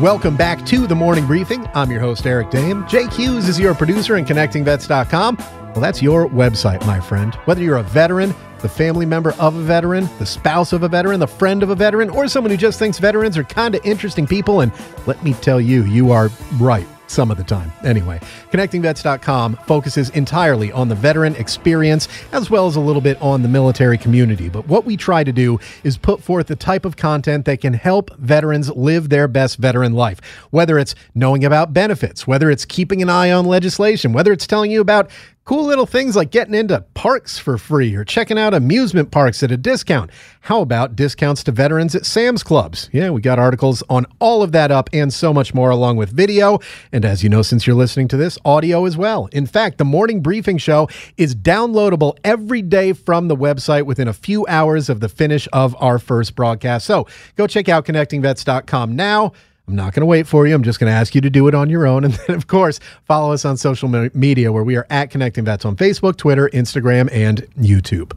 Welcome back to the morning briefing. I'm your host, Eric Dehm. Jake Hughes is your producer and connectingvets.com. Well, that's your website, my friend. Whether you're a veteran, the family member of a veteran, the spouse of a veteran, the friend of a veteran, or someone who just thinks veterans are kind of interesting people, and let me tell you, you are right some of the time. Anyway, connectingvets.com focuses entirely on the veteran experience as well as a little bit on the military community. But what we try to do is put forth the type of content that can help veterans live their best veteran life. Whether it's knowing about benefits, whether it's keeping an eye on legislation, whether it's telling you about Cool little things like getting into parks for free or checking out amusement parks at a discount. How about discounts to veterans at Sam's Clubs? Yeah, we got articles on all of that up and so much more, along with video. And as you know, since you're listening to this, audio as well. In fact, the morning briefing show is downloadable every day from the website within a few hours of the finish of our first broadcast. So go check out connectingvets.com now. I'm not going to wait for you. I'm just going to ask you to do it on your own. And then, of course, follow us on social media where we are at Connecting Vets on Facebook, Twitter, Instagram, and YouTube.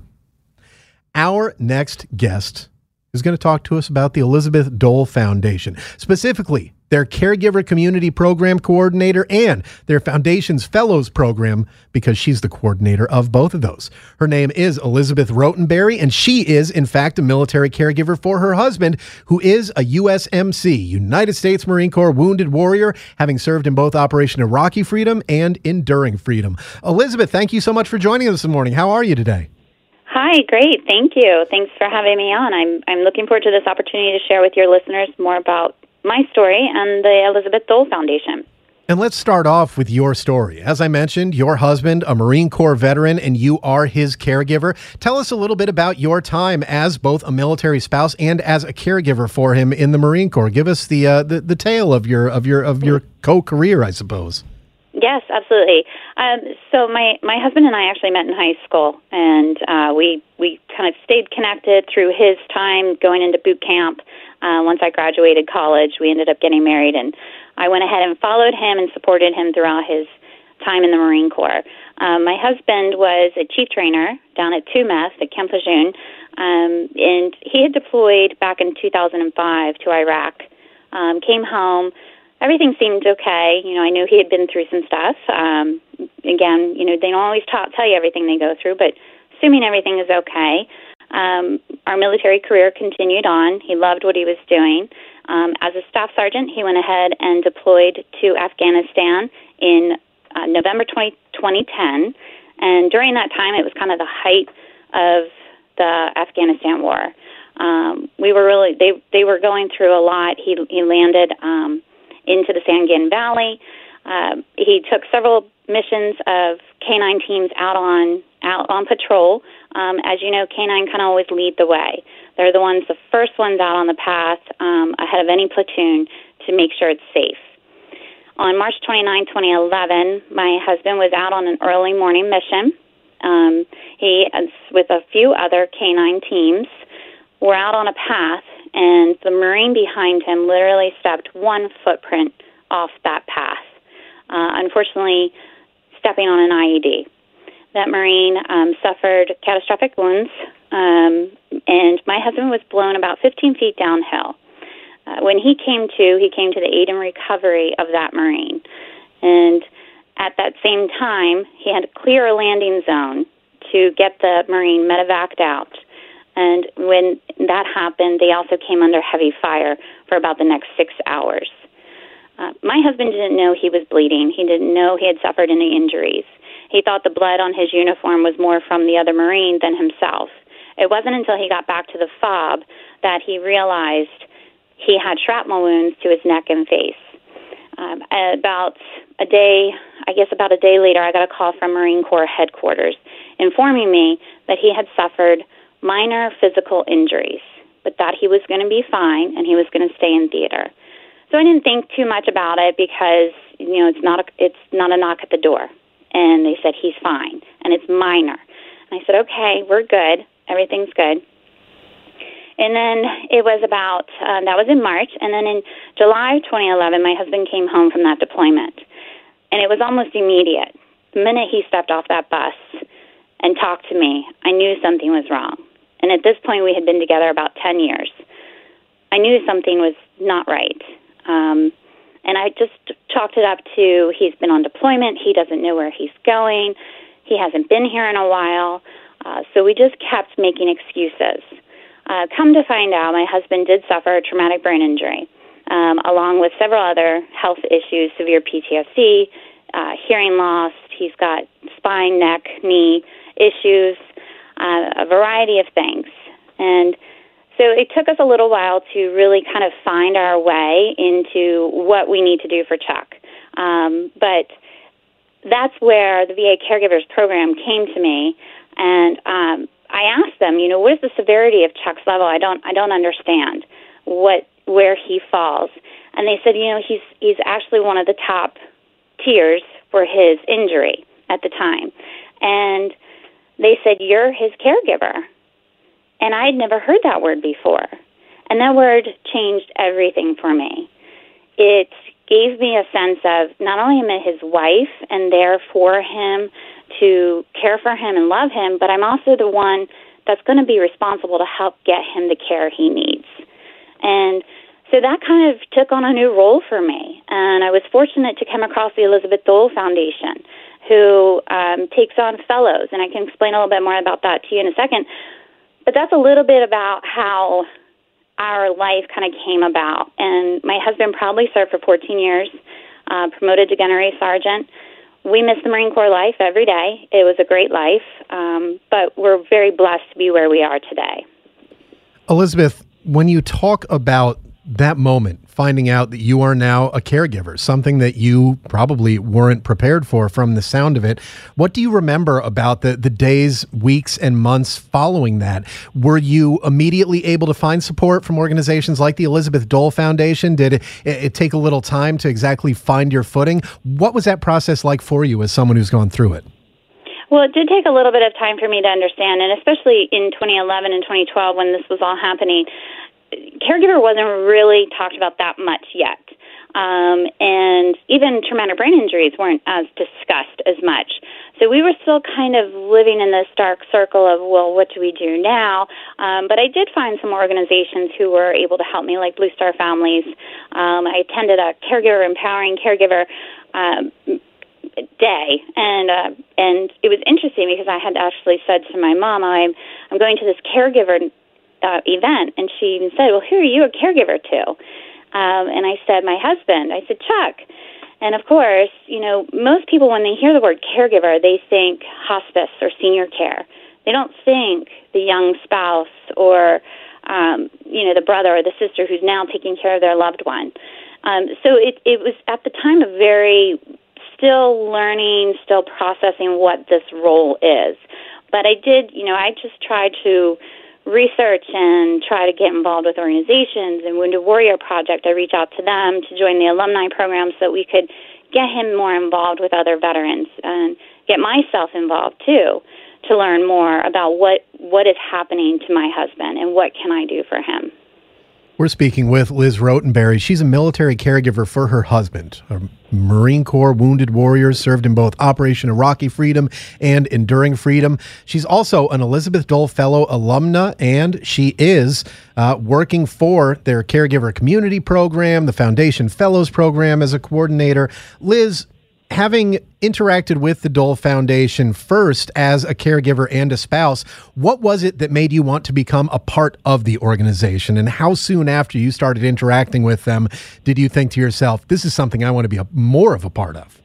Our next guest is going to talk to us about the Elizabeth Dole Foundation, specifically their caregiver community program coordinator, and their foundation's fellows program because she's the coordinator of both of those. Her name is Elizabeth Rotenberry, and she is, in fact, a military caregiver for her husband, who is a USMC, United States Marine Corps Wounded Warrior, having served in both Operation Iraqi Freedom and Enduring Freedom. Elizabeth, thank you so much for joining us this morning. How are you today? Hi, great. Thank you. Thanks for having me on. I'm I'm looking forward to this opportunity to share with your listeners more about my story and the Elizabeth Dole Foundation. And let's start off with your story. As I mentioned, your husband, a Marine Corps veteran, and you are his caregiver. Tell us a little bit about your time as both a military spouse and as a caregiver for him in the Marine Corps. Give us the uh, the, the tale of your of your of your co-career, I suppose. Yes, absolutely. Um, so my my husband and I actually met in high school, and uh, we we kind of stayed connected through his time going into boot camp. Uh, once I graduated college, we ended up getting married, and I went ahead and followed him and supported him throughout his time in the Marine Corps. Um, my husband was a chief trainer down at II MEF at Camp Lejeune, um, and he had deployed back in 2005 to Iraq. Um, came home. Everything seemed okay. You know, I knew he had been through some stuff. Um, again, you know, they don't always ta- tell you everything they go through, but assuming everything is okay, um, our military career continued on. He loved what he was doing. Um, as a staff sergeant, he went ahead and deployed to Afghanistan in uh, November 20, 2010. And during that time, it was kind of the height of the Afghanistan war. Um, we were really they they were going through a lot. He he landed um, into the Sangin Valley. Uh, he took several missions of K9 teams out on out on patrol. Um, as you know, canine kind of always lead the way. They're the ones, the first ones out on the path um, ahead of any platoon to make sure it's safe. On March 29, 2011, my husband was out on an early morning mission. Um, he, with a few other canine teams, were out on a path, and the Marine behind him literally stepped one footprint off that path. Uh, unfortunately, stepping on an IED. That Marine um, suffered catastrophic wounds, um, and my husband was blown about 15 feet downhill. Uh, when he came to, he came to the aid and recovery of that Marine. And at that same time, he had to clear a landing zone to get the Marine medevaced out. And when that happened, they also came under heavy fire for about the next six hours. Uh, my husband didn't know he was bleeding. He didn't know he had suffered any injuries. He thought the blood on his uniform was more from the other Marine than himself. It wasn't until he got back to the fob that he realized he had shrapnel wounds to his neck and face. Um, about a day, I guess about a day later, I got a call from Marine Corps headquarters informing me that he had suffered minor physical injuries, but that he was going to be fine and he was going to stay in theater. So I didn't think too much about it because you know it's not a, it's not a knock at the door, and they said he's fine and it's minor. And I said, okay, we're good, everything's good. And then it was about, uh, that was in March. And then in July 2011, my husband came home from that deployment. And it was almost immediate. The minute he stepped off that bus and talked to me, I knew something was wrong. And at this point, we had been together about 10 years. I knew something was not right. Um, and I just chalked it up to he's been on deployment, he doesn't know where he's going, he hasn't been here in a while. Uh, so we just kept making excuses. Uh, come to find out, my husband did suffer a traumatic brain injury, um, along with several other health issues, severe PTSD, uh, hearing loss. He's got spine, neck, knee issues, uh, a variety of things. And so it took us a little while to really kind of find our way into what we need to do for Chuck. Um, but that's where the VA Caregivers Program came to me, and um, I asked them, you know, what is the severity of Chuck's level? I don't, I don't understand what where he falls. And they said, you know, he's he's actually one of the top tiers for his injury at the time. And they said, you're his caregiver. And I had never heard that word before. And that word changed everything for me. It gave me a sense of not only am I his wife and there for him to care for him and love him, but I'm also the one that's going to be responsible to help get him the care he needs. And so that kind of took on a new role for me. And I was fortunate to come across the Elizabeth Dole Foundation, who um, takes on fellows. And I can explain a little bit more about that to you in a second. But that's a little bit about how our life kind of came about. And my husband proudly served for 14 years, uh, promoted to gunnery sergeant we miss the Marine Corps life every day. It was a great life, um, but we're very blessed to be where we are today. Elizabeth, when you talk about that moment, finding out that you are now a caregiver, something that you probably weren't prepared for from the sound of it. What do you remember about the, the days, weeks, and months following that? Were you immediately able to find support from organizations like the Elizabeth Dole Foundation? Did it, it take a little time to exactly find your footing? What was that process like for you as someone who's gone through it? Well, it did take a little bit of time for me to understand, and especially in 2011 and 2012 when this was all happening, caregiver wasn't really talked about that much yet. Um, and even traumatic brain injuries weren't as discussed as much. So we were still kind of living in this dark circle of, well, what do we do now? Um, but I did find some organizations who were able to help me, like Blue Star Families. Um, I attended a caregiver empowering caregiver um, day, and uh, and it was interesting because I had actually said to my mom, I'm I'm going to this caregiver uh, event, and she even said, "Well, who are you a caregiver to?" Um, and I said, "My husband." I said, "Chuck." And of course, you know, most people when they hear the word caregiver, they think hospice or senior care. They don't think the young spouse or um, you know the brother or the sister who's now taking care of their loved one. Um, so it it was at the time a very still learning, still processing what this role is. But I did, you know, I just tried to research and try to get involved with organizations. And Wounded Warrior Project, I reach out to them to join the alumni program so that we could get him more involved with other veterans and get myself involved too to learn more about what what is happening to my husband and what can I do for him. We're speaking with Liz Rotenberry. She's a military caregiver for her husband, a Marine Corps wounded warrior, served in both Operation Iraqi Freedom and Enduring Freedom. She's also an Elizabeth Dole Fellow alumna, and she is uh, working for their caregiver community program, the Foundation Fellows program, as a coordinator. Liz, having interacted with the Dole Foundation first as a caregiver and a spouse, what was it that made you want to become a part of the organization? And how soon after you started interacting with them did you think to yourself, this is something I want to be a, more of a part of?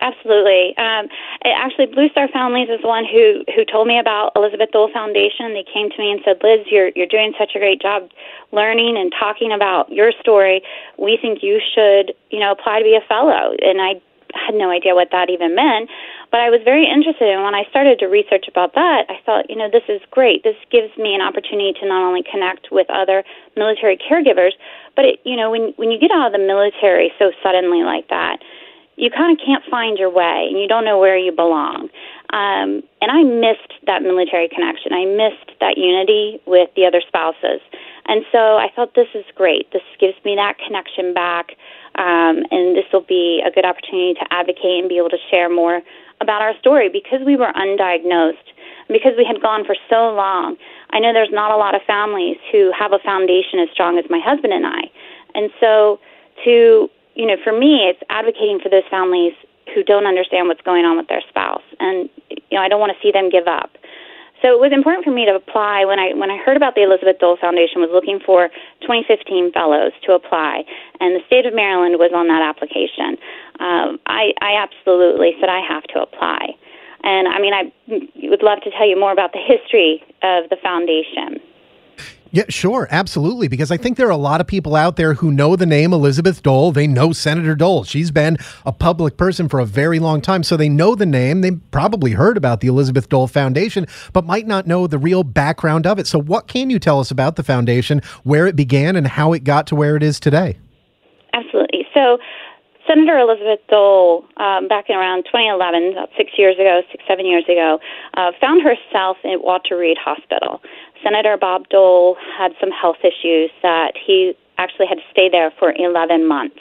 Absolutely. Um, actually, Blue Star Families is the one who who told me about Elizabeth Dole Foundation. They came to me and said, "Liz, you're you're doing such a great job learning and talking about your story. We think you should, you know, apply to be a fellow." And I had no idea what that even meant. But I was very interested, and when I started to research about that, I thought, you know, this is great. This gives me an opportunity to not only connect with other military caregivers, but it, you know, when when you get out of the military so suddenly like that, you kind of can't find your way, and you don't know where you belong. Um, and I missed that military connection. I missed that unity with the other spouses. And so I thought this is great. This gives me that connection back, um, and this will be a good opportunity to advocate and be able to share more about our story because we were undiagnosed, because we had gone for so long. I know there's not a lot of families who have a foundation as strong as my husband and I. And so to, you know, for me, it's advocating for those families who don't understand what's going on with their spouse. And, you know, I don't want to see them give up. So it was important for me to apply when I when I heard about the Elizabeth Dole Foundation was looking for 2015 fellows to apply, and the state of Maryland was on that application. Um, I, I absolutely said I have to apply, and I mean I would love to tell you more about the history of the foundation. Yeah, sure, absolutely. Because I think there are a lot of people out there who know the name Elizabeth Dole. They know Senator Dole. She's been a public person for a very long time. So they know the name. They probably heard about the Elizabeth Dole Foundation, but might not know the real background of it. So, what can you tell us about the foundation, where it began, and how it got to where it is today? Absolutely. So, Senator Elizabeth Dole, um, back in around 2011, about six years ago, six, seven years ago, uh, found herself at Walter Reed Hospital. Senator Bob Dole had some health issues that he actually had to stay there for 11 months.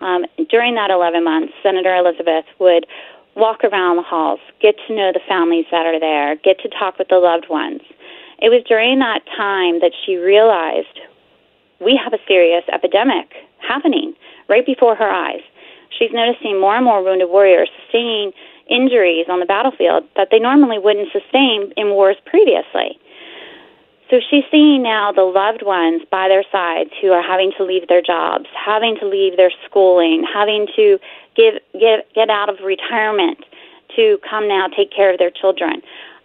Um, during that 11 months, Senator Elizabeth would walk around the halls, get to know the families that are there, get to talk with the loved ones. It was during that time that she realized we have a serious epidemic happening right before her eyes. She's noticing more and more wounded warriors sustaining injuries on the battlefield that they normally wouldn't sustain in wars previously. So she's seeing now the loved ones by their sides who are having to leave their jobs, having to leave their schooling, having to get get get out of retirement to come now take care of their children.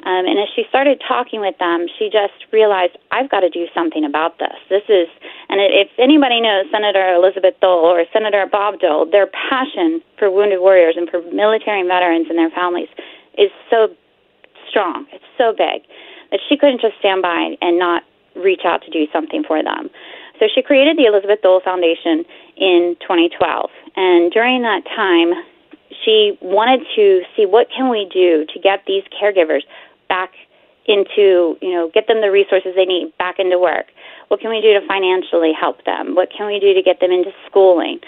Um, and as she started talking with them, she just realized I've got to do something about this. This is, and if anybody knows Senator Elizabeth Dole or Senator Bob Dole, their passion for wounded warriors and for military veterans and their families is so strong. It's so big that she couldn't just stand by and not reach out to do something for them. So she created the Elizabeth Dole Foundation in 2012. And during that time, she wanted to see what can we do to get these caregivers back into, you know, get them the resources they need back into work. What can we do to financially help them? What can we do to get them into schooling?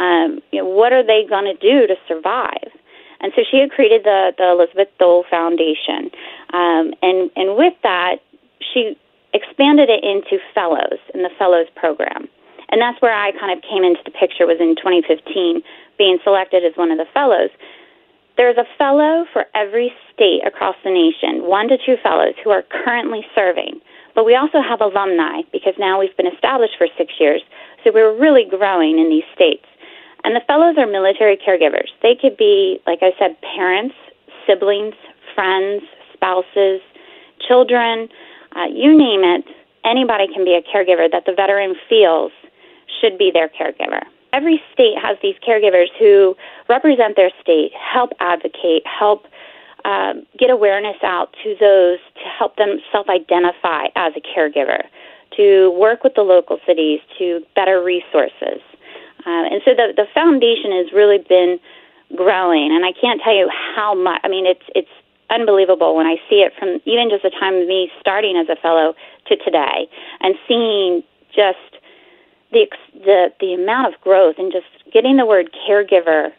Um, you know, what are they going to do to survive? And so she had created the, the Elizabeth Dole Foundation. Um, and, and with that, she expanded it into fellows in the fellows program. And that's where I kind of came into the picture was in 2015, being selected as one of the fellows. There's a fellow for every state across the nation, one to two fellows who are currently serving. But we also have alumni because now we've been established for six years. So we're really growing in these states. And the fellows are military caregivers. They could be, like I said, parents, siblings, friends, spouses, children, uh, you name it. Anybody can be a caregiver that the veteran feels should be their caregiver. Every state has these caregivers who represent their state, help advocate, help um, get awareness out to those to help them self identify as a caregiver, to work with the local cities to better resources. Uh, and so the the foundation has really been growing, and I can't tell you how much. I mean, it's it's unbelievable when I see it from even just the time of me starting as a fellow to today, and seeing just the the the amount of growth and just getting the word caregiver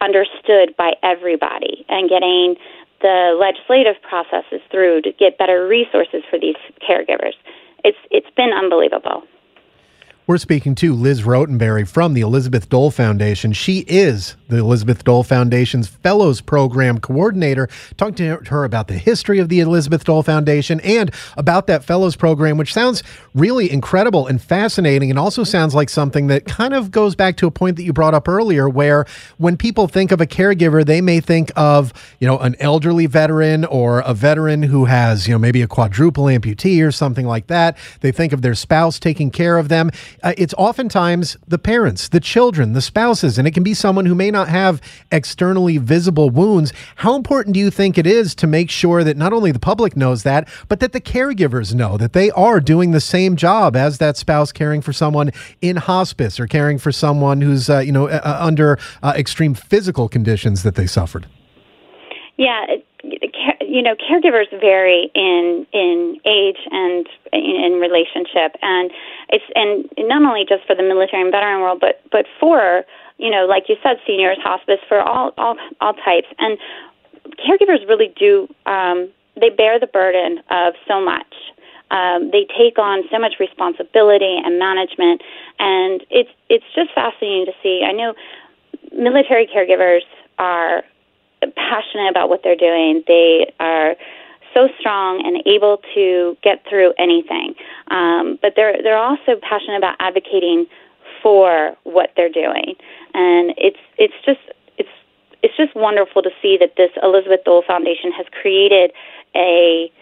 understood by everybody, and getting the legislative processes through to get better resources for these caregivers. It's it's been unbelievable. We're speaking to Liz Rotenberry from the Elizabeth Dole Foundation. She is the Elizabeth Dole Foundation's Fellows Program Coordinator. Talking to her about the history of the Elizabeth Dole Foundation and about that Fellows Program, which sounds really incredible and fascinating, and also sounds like something that kind of goes back to a point that you brought up earlier, where when people think of a caregiver, they may think of you know an elderly veteran or a veteran who has you know maybe a quadruple amputee or something like that. They think of their spouse taking care of them uh, it's oftentimes the parents, the children, the spouses, and it can be someone who may not have externally visible wounds. How important do you think it is to make sure that not only the public knows that, but that the caregivers know that they are doing the same job as that spouse caring for someone in hospice or caring for someone who's uh, you know uh, uh under uh, extreme physical conditions that they suffered? Yeah, you know, caregivers vary in in age and in relationship, and it's and not only just for the military and veteran world, but but for you know, like you said, seniors, hospice, for all all all types, and caregivers really do um, they bear the burden of so much. Um, they take on so much responsibility and management, and it's it's just fascinating to see. I know military caregivers are passionate about what they're doing. They are so strong and able to get through anything. Um, but they're they're also passionate about advocating for what they're doing, and it's it's just it's it's just wonderful to see that this Elizabeth Dole Foundation has created a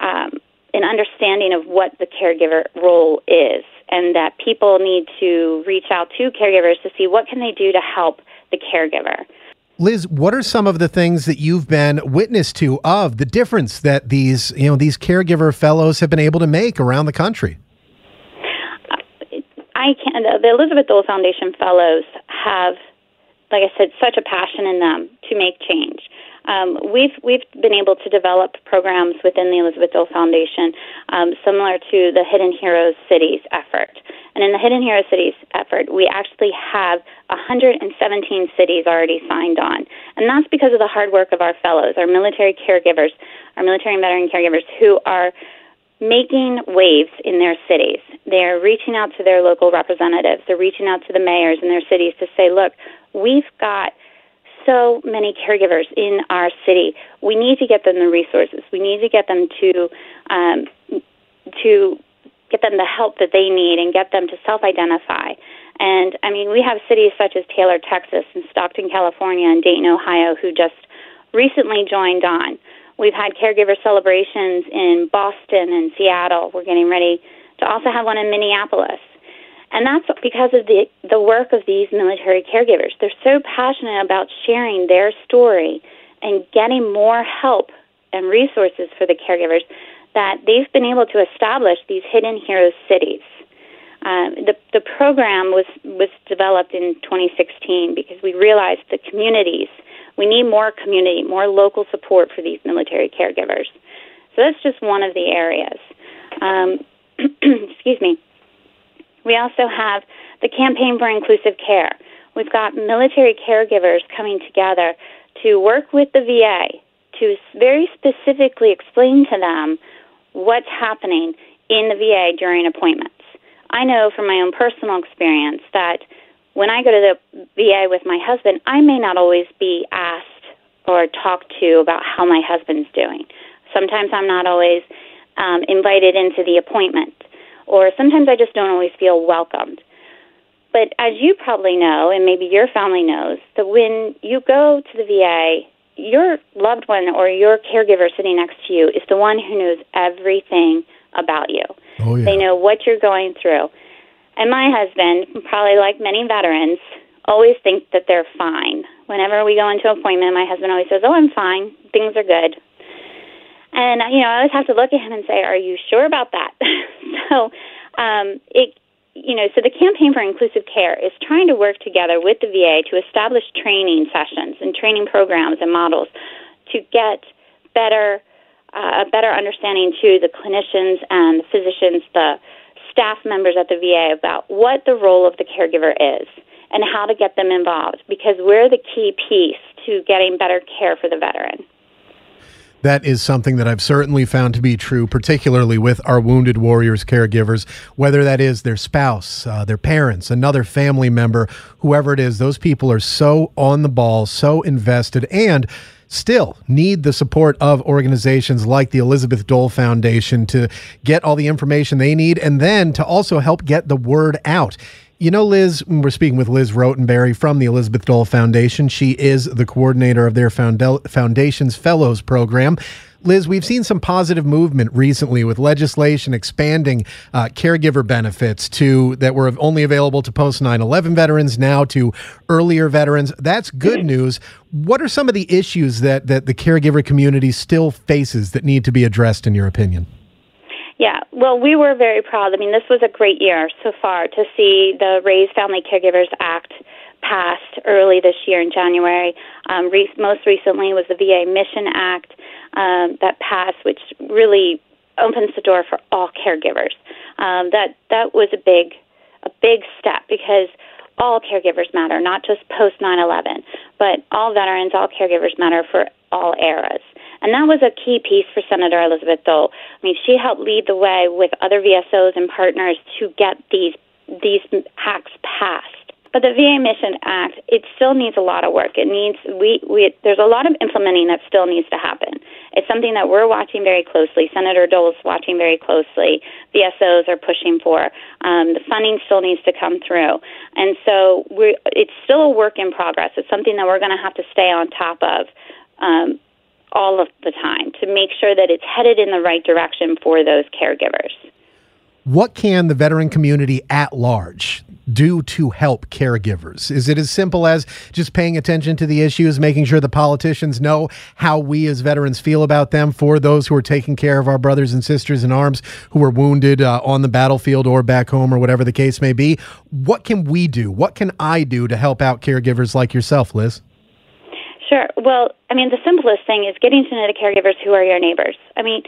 um, an understanding of what the caregiver role is, and that people need to reach out to caregivers to see what can they do to help the caregiver. Liz, what are some of the things that you've been witness to of the difference that these, you know, these caregiver fellows have been able to make around the country? I can the Elizabeth Dole Foundation fellows have like I said such a passion in them to make change. Um, we've we've been able to develop programs within the Elizabeth Dole Foundation um, similar to the Hidden Heroes Cities effort. And in the Hidden Hero Cities effort, we actually have 117 cities already signed on. And that's because of the hard work of our fellows, our military caregivers, our military and veteran caregivers who are making waves in their cities. They're reaching out to their local representatives. They're reaching out to the mayors in their cities to say, look, we've got so many caregivers in our city. We need to get them the resources. We need to get them to um, to get them the help that they need and get them to self-identify. And I mean, we have cities such as Taylor, Texas, and Stockton, California, and Dayton, Ohio, who just recently joined on. We've had caregiver celebrations in Boston and Seattle. We're getting ready to also have one in Minneapolis. And that's because of the, the work of these military caregivers. They're so passionate about sharing their story and getting more help and resources for the caregivers that they've been able to establish these hidden hero cities. Um, the, the program was, was developed in 2016 because we realized the communities, we need more community, more local support for these military caregivers. So that's just one of the areas. Um, excuse me. We also have the Campaign for Inclusive Care. We've got military caregivers coming together to work with the VA to very specifically explain to them what's happening in the VA during appointments. I know from my own personal experience that when I go to the VA with my husband, I may not always be asked or talked to about how my husband's doing. Sometimes I'm not always um, invited into the appointment or sometimes I just don't always feel welcomed. But as you probably know, and maybe your family knows, that when you go to the VA, your loved one or your caregiver sitting next to you is the one who knows everything about you. Oh, yeah. They know what you're going through. And my husband, probably like many veterans, always thinks that they're fine. Whenever we go into an appointment, my husband always says, "Oh, I'm fine. Things are good." And you know, I always have to look at him and say, "Are you sure about that?" so, um, it, you know, so the campaign for inclusive care is trying to work together with the VA to establish training sessions and training programs and models to get better uh, a better understanding to the clinicians and the physicians, the staff members at the VA about what the role of the caregiver is and how to get them involved because we're the key piece to getting better care for the veteran. That is something that I've certainly found to be true, particularly with our wounded warriors caregivers, whether that is their spouse, uh, their parents, another family member, whoever it is. Those people are so on the ball, so invested, and still need the support of organizations like the Elizabeth Dole Foundation to get all the information they need and then to also help get the word out. You know, Liz, we're speaking with Liz Rotenberry from the Elizabeth Dole Foundation. She is the coordinator of their foundation's Fellows program. Liz, we've seen some positive movement recently with legislation expanding uh, caregiver benefits to that were only available to post 9/11 veterans now to earlier veterans. That's good news. What are some of the issues that that the caregiver community still faces that need to be addressed in your opinion? Yeah, well, we were very proud. I mean, this was a great year so far to see the Raise Family Caregivers Act passed early this year in January. Um, re- most recently was the VA Mission Act um, that passed, which really opens the door for all caregivers. Um, that that was a big a big step because all caregivers matter, not just post 9/11, but all veterans, all caregivers matter for all eras. And that was a key piece for Senator Elizabeth Dole. I mean, she helped lead the way with other VSOs and partners to get these these acts passed. But the VA Mission Act, it still needs a lot of work. It needs we, we there's a lot of implementing that still needs to happen. It's something that we're watching very closely. Senator Dole's watching very closely. VSOs are pushing for. Um, the funding still needs to come through, and so we it's still a work in progress. It's something that we're going to have to stay on top of. Um, all of the time to make sure that it's headed in the right direction for those caregivers. What can the veteran community at large do to help caregivers? Is it as simple as just paying attention to the issues, making sure the politicians know how we as veterans feel about them for those who are taking care of our brothers and sisters in arms who are wounded uh, on the battlefield or back home or whatever the case may be? What can we do? What can I do to help out caregivers like yourself, Liz? Sure. Well, I mean, the simplest thing is getting to know the caregivers who are your neighbors. I mean,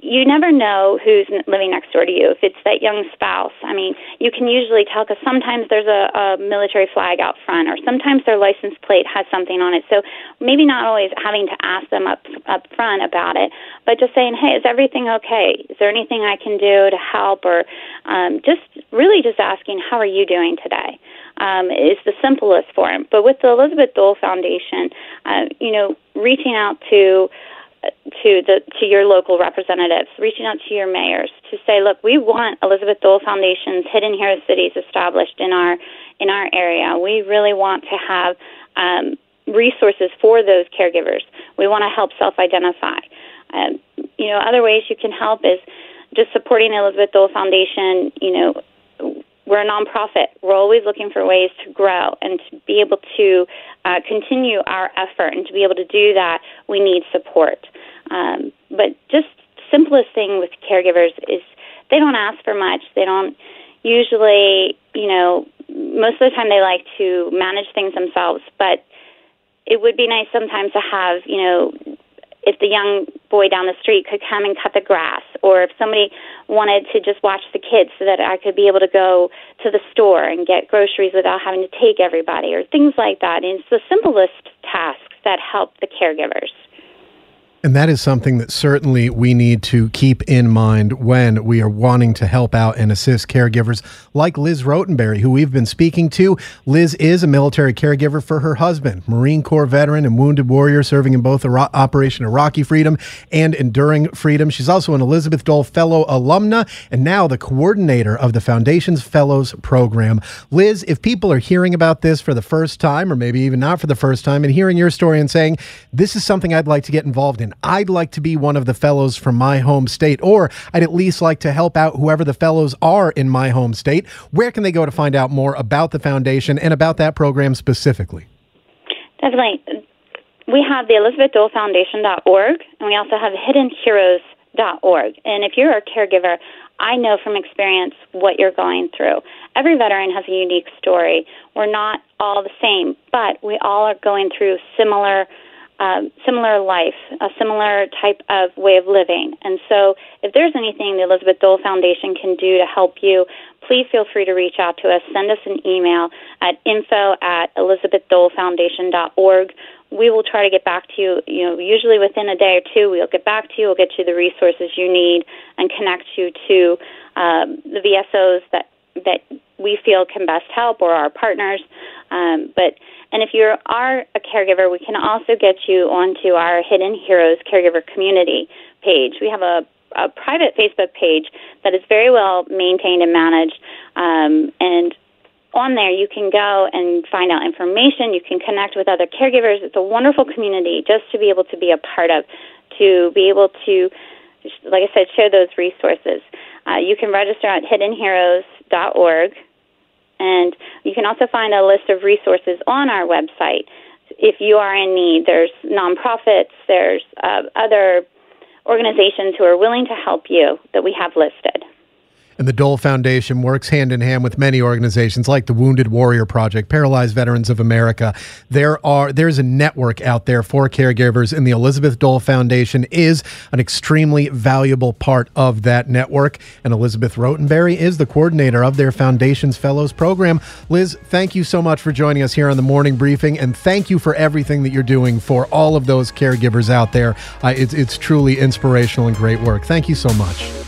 you never know who's living next door to you. If it's that young spouse, I mean, you can usually tell because sometimes there's a, a military flag out front, or sometimes their license plate has something on it. So maybe not always having to ask them up up front about it, but just saying, "Hey, is everything okay? Is there anything I can do to help?" Or um, just really just asking, "How are you doing today?" Um, is the simplest form. But with the Elizabeth Dole Foundation, uh, you know, reaching out to to the to your local representatives, reaching out to your mayors to say, look, we want Elizabeth Dole Foundation's Hidden Hero Cities established in our in our area. We really want to have um, resources for those caregivers. We want to help self-identify. Um, you know, other ways you can help is just supporting Elizabeth Dole Foundation. You know, we're a nonprofit. We're always looking for ways to grow and to be able to uh, continue our effort. And to be able to do that, we need support. Um, but just simplest thing with caregivers is they don't ask for much. They don't usually, you know, most of the time they like to manage things themselves. But it would be nice sometimes to have, you know, if the young boy down the street could come and cut the grass, or if somebody wanted to just watch the kids so that I could be able to go to the store and get groceries without having to take everybody, or things like that. And it's the simplest tasks that help the caregivers. And that is something that certainly we need to keep in mind when we are wanting to help out and assist caregivers like Liz Rotenberry, who we've been speaking to. Liz is a military caregiver for her husband, Marine Corps veteran and wounded warrior serving in both Operation Iraqi Freedom and Enduring Freedom. She's also an Elizabeth Dole Fellow alumna and now the coordinator of the Foundation's Fellows Program. Liz, if people are hearing about this for the first time, or maybe even not for the first time, and hearing your story and saying, this is something I'd like to get involved in, I'd like to be one of the fellows from my home state, or I'd at least like to help out whoever the fellows are in my home state. Where can they go to find out more about the foundation and about that program specifically? Definitely. We have the Elizabeth Dole Foundation.org, and we also have hiddenheroes.org. And if you're a caregiver, I know from experience what you're going through. Every veteran has a unique story. We're not all the same, but we all are going through similar um, similar life, a similar type of way of living. And so, if there's anything the Elizabeth Dole Foundation can do to help you, please feel free to reach out to us. Send us an email at info at elizabethdolefoundation.org. We will try to get back to you, you know, usually within a day or two. We'll get back to you. We'll get you the resources you need and connect you to um, the VSOs that that we feel can best help or our partners. Um, but and if you are a caregiver, we can also get you onto our Hidden Heroes Caregiver Community page. We have a, a private Facebook page that is very well maintained and managed. Um, and on there, you can go and find out information. You can connect with other caregivers. It's a wonderful community just to be able to be a part of, to be able to, like I said, share those resources. Uh, you can register at hiddenheroes.org, and you can also find a list of resources on our website if you are in need. There's nonprofits, there's uh, other organizations who are willing to help you that we have listed. And the Dole Foundation works hand in hand with many organizations like the Wounded Warrior Project, Paralyzed Veterans of America. There are there's a network out there for caregivers, and the Elizabeth Dole Foundation is an extremely valuable part of that network. And Elizabeth Rotenberry is the coordinator of their foundation's Fellows program. Liz, thank you so much for joining us here on the morning briefing, and thank you for everything that you're doing for all of those caregivers out there. Uh, it's, it's truly inspirational and great work. Thank you so much.